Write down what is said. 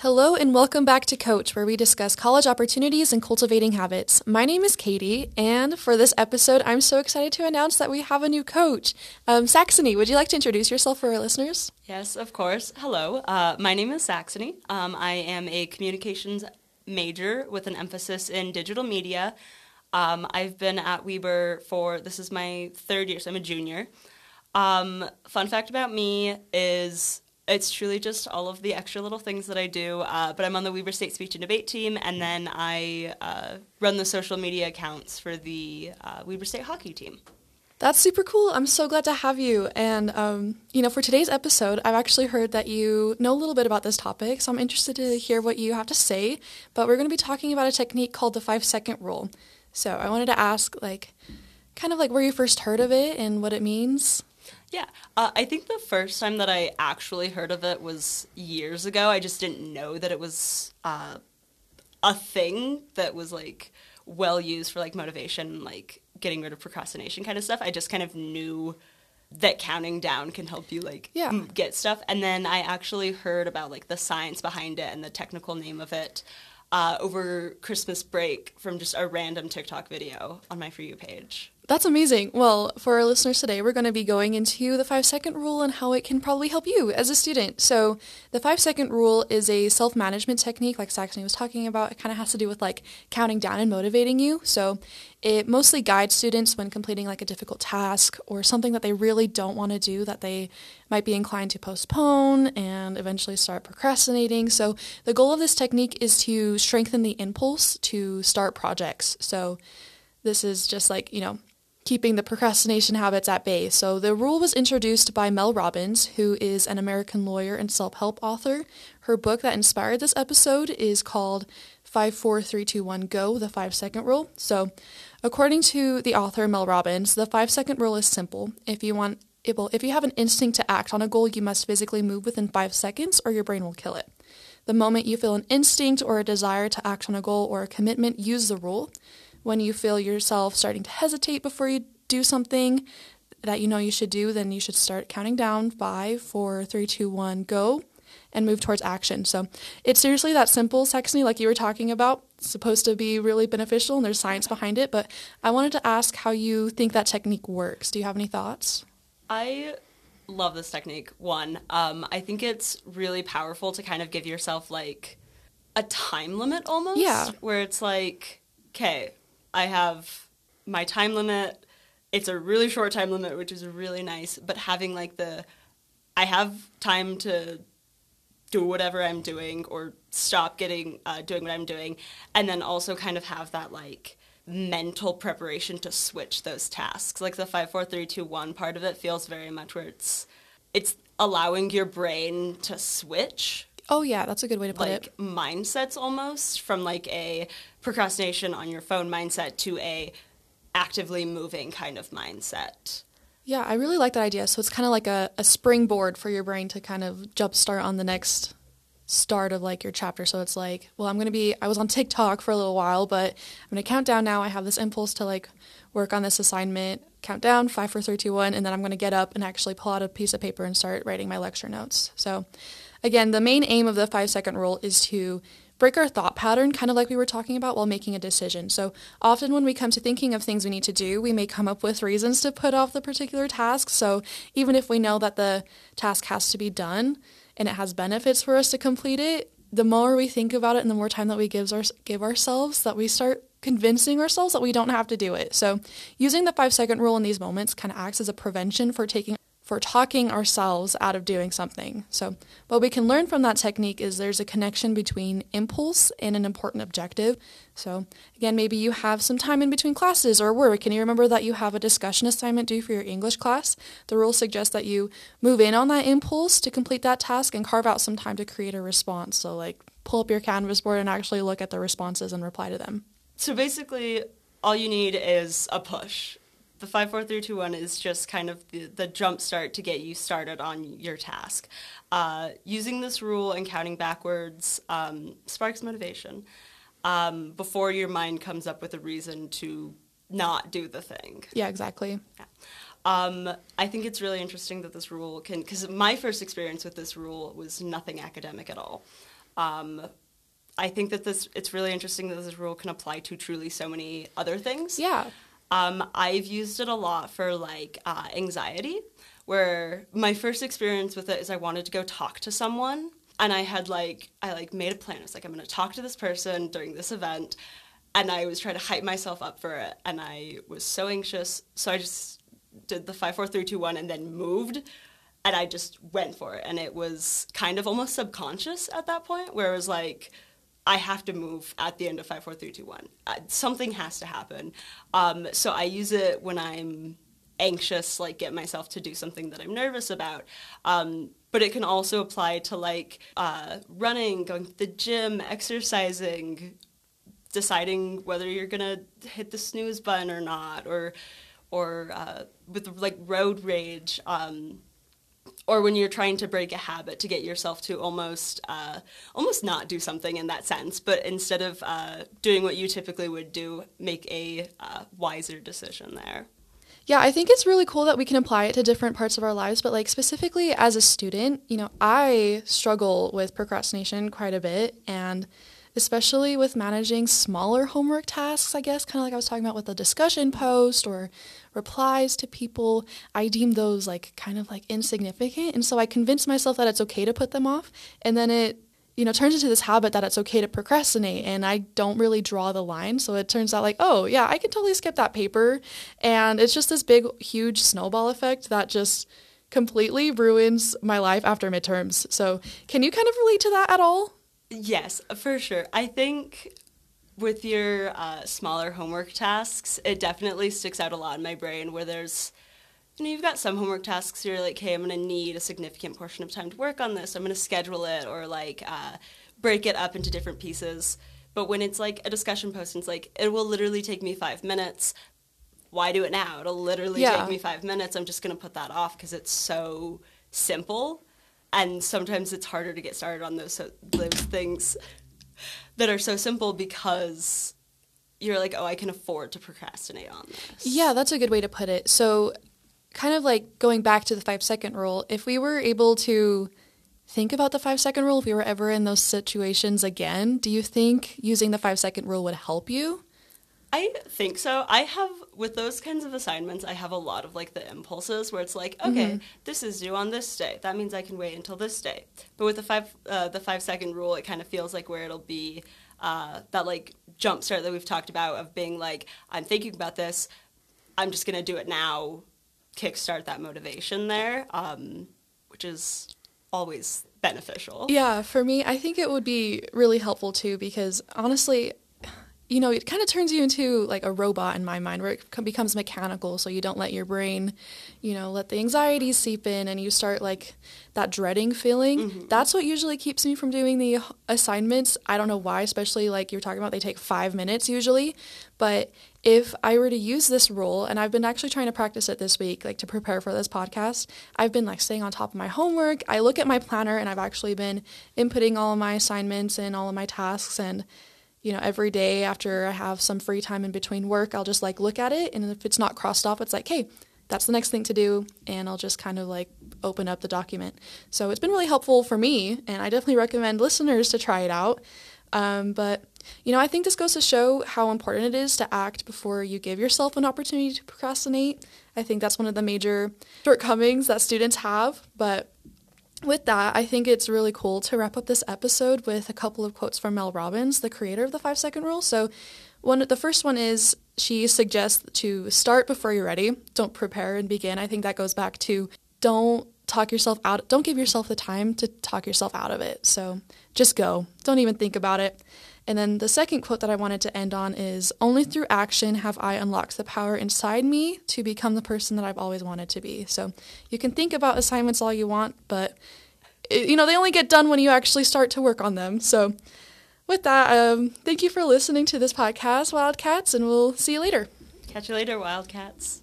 Hello and welcome back to Coach, where we discuss college opportunities and cultivating habits. My name is Katie, and for this episode, I'm so excited to announce that we have a new coach. Um, Saxony, would you like to introduce yourself for our listeners? Yes, of course. Hello, uh, my name is Saxony. Um, I am a communications major with an emphasis in digital media. Um, I've been at Weber for this is my third year, so I'm a junior. Um, fun fact about me is it's truly just all of the extra little things that I do. Uh, but I'm on the Weber State Speech and Debate team, and then I uh, run the social media accounts for the uh, Weber State hockey team. That's super cool. I'm so glad to have you. And, um, you know, for today's episode, I've actually heard that you know a little bit about this topic, so I'm interested to hear what you have to say. But we're going to be talking about a technique called the five second rule. So I wanted to ask, like, kind of like where you first heard of it and what it means. Yeah, uh, I think the first time that I actually heard of it was years ago. I just didn't know that it was uh, a thing that was like well used for like motivation, like getting rid of procrastination kind of stuff. I just kind of knew that counting down can help you like yeah. get stuff. And then I actually heard about like the science behind it and the technical name of it uh, over Christmas break from just a random TikTok video on my For You page. That's amazing. Well, for our listeners today, we're going to be going into the five second rule and how it can probably help you as a student. So, the five second rule is a self management technique, like Saxony was talking about. It kind of has to do with like counting down and motivating you. So, it mostly guides students when completing like a difficult task or something that they really don't want to do that they might be inclined to postpone and eventually start procrastinating. So, the goal of this technique is to strengthen the impulse to start projects. So, this is just like, you know, keeping the procrastination habits at bay. So the rule was introduced by Mel Robbins, who is an American lawyer and self-help author. Her book that inspired this episode is called 54321 Go, the 5 second rule. So, according to the author Mel Robbins, the 5 second rule is simple. If you want if you have an instinct to act on a goal, you must physically move within 5 seconds or your brain will kill it. The moment you feel an instinct or a desire to act on a goal or a commitment, use the rule when you feel yourself starting to hesitate before you do something that you know you should do, then you should start counting down five, four, three, two, one, go, and move towards action. So it's seriously that simple, Saxony, like you were talking about. It's supposed to be really beneficial and there's science behind it. But I wanted to ask how you think that technique works. Do you have any thoughts? I love this technique. One, um, I think it's really powerful to kind of give yourself like a time limit almost. Yeah. Where it's like, okay, I have my time limit. It's a really short time limit, which is really nice. But having like the, I have time to do whatever I'm doing or stop getting uh, doing what I'm doing, and then also kind of have that like mental preparation to switch those tasks. Like the five, four, three, two, one part of it feels very much where it's it's allowing your brain to switch Oh yeah, that's a good way to put like it. mindsets almost from like a procrastination on your phone mindset to a actively moving kind of mindset. Yeah, I really like that idea. So it's kind of like a, a springboard for your brain to kind of jumpstart on the next start of like your chapter. So it's like, well, I'm going to be, I was on TikTok for a little while, but I'm going to count down now. I have this impulse to like work on this assignment, count down, five, four, three, two, one, and then I'm going to get up and actually pull out a piece of paper and start writing my lecture notes. So Again, the main aim of the five second rule is to break our thought pattern, kind of like we were talking about while making a decision. So often when we come to thinking of things we need to do, we may come up with reasons to put off the particular task. So even if we know that the task has to be done and it has benefits for us to complete it, the more we think about it and the more time that we gives our, give ourselves, that we start convincing ourselves that we don't have to do it. So using the five second rule in these moments kind of acts as a prevention for taking for talking ourselves out of doing something. So, what we can learn from that technique is there's a connection between impulse and an important objective. So, again, maybe you have some time in between classes or work, and you remember that you have a discussion assignment due for your English class. The rule suggests that you move in on that impulse to complete that task and carve out some time to create a response. So, like, pull up your Canvas board and actually look at the responses and reply to them. So, basically, all you need is a push the five, four, three, two, one is just kind of the, the jump start to get you started on your task. Uh, using this rule and counting backwards um, sparks motivation um, before your mind comes up with a reason to not do the thing. Yeah, exactly. Yeah. Um, I think it's really interesting that this rule can, because my first experience with this rule was nothing academic at all. Um, I think that this it's really interesting that this rule can apply to truly so many other things. Yeah. Um, I've used it a lot for like uh, anxiety, where my first experience with it is I wanted to go talk to someone, and I had like I like made a plan. I was like I'm going to talk to this person during this event, and I was trying to hype myself up for it, and I was so anxious, so I just did the five, four, three, two, one, and then moved. And I just went for it, and it was kind of almost subconscious at that point, where it was like, I have to move at the end of five, four, three, two, one. Uh, something has to happen. Um, so I use it when I'm anxious, like get myself to do something that I'm nervous about. Um, but it can also apply to like uh, running, going to the gym, exercising, deciding whether you're gonna hit the snooze button or not, or or uh, with like road rage. Um, or when you're trying to break a habit to get yourself to almost uh, almost not do something in that sense, but instead of uh, doing what you typically would do, make a uh, wiser decision there. Yeah, I think it's really cool that we can apply it to different parts of our lives, but like specifically as a student, you know, I struggle with procrastination quite a bit and especially with managing smaller homework tasks, I guess, kind of like I was talking about with a discussion post or replies to people, I deem those like kind of like insignificant. And so I convince myself that it's okay to put them off. And then it, you know, turns into this habit that it's okay to procrastinate. And I don't really draw the line. So it turns out like, oh, yeah, I can totally skip that paper. And it's just this big, huge snowball effect that just completely ruins my life after midterms. So can you kind of relate to that at all? Yes, for sure. I think with your uh, smaller homework tasks, it definitely sticks out a lot in my brain where there's, you know, you've got some homework tasks you're like, hey, I'm going to need a significant portion of time to work on this. I'm going to schedule it or like uh, break it up into different pieces. But when it's like a discussion post, and it's like, it will literally take me five minutes. Why do it now? It'll literally Yeah. take me five minutes. I'm just going to put that off because it's so simple. And sometimes it's harder to get started on those, so, those things that are so simple because you're like, oh, I can afford to procrastinate on this. Yeah, that's a good way to put it. So, kind of like going back to the five second rule, if we were able to think about the five second rule, if we were ever in those situations again, do you think using the five second rule would help you? I think so. I have with those kinds of assignments, I have a lot of like the impulses where it's like, okay, this is due on this day. That means I can wait until this day. But with the five uh, the five second rule, it kind of feels like where it'll be uh, that like jump start that we've talked about of being like, I'm thinking about this. I'm just gonna do it now. Kickstart that motivation there, um, which is always beneficial. Yeah, for me, I think it would be really helpful too because honestly, you know, it kind of turns you into like a robot in my mind where it becomes mechanical so you don't let your brain, you know, let the anxieties seep in and you start like that dreading feeling. Mm-hmm. That's what usually keeps me from doing the assignments. I don't know why, especially like you're talking about they take 5 minutes usually, but if I were to use this rule, and I've been actually trying to practice it this week, like to prepare for this podcast, I've been like staying on top of my homework. I look at my planner and I've actually been inputting all of my assignments and all of my tasks. And, you know, every day after I have some free time in between work, I'll just like look at it. And if it's not crossed off, it's like, hey, that's the next thing to do. And I'll just kind of like open up the document. So it's been really helpful for me. And I definitely recommend listeners to try it out. Um, but you know, I think this goes to show how important it is to act before you give yourself an opportunity to procrastinate. I think that's one of the major shortcomings that students have. But with that, I think it's really cool to wrap up this episode with a couple of quotes from Mel Robbins, the creator of the five second rule. So, one the first one is she suggests to start before you're ready. Don't prepare and begin. I think that goes back to don't talk yourself out. Don't give yourself the time to talk yourself out of it. So just go. Don't even think about it. And then the second quote that I wanted to end on is Only through action have I unlocked the power inside me to become the person that I've always wanted to be. So you can think about assignments all you want, but you know, they only get done when you actually start to work on them. So with that, um, thank you for listening to this podcast, Wildcats, and we'll see you later. Catch you later, Wildcats.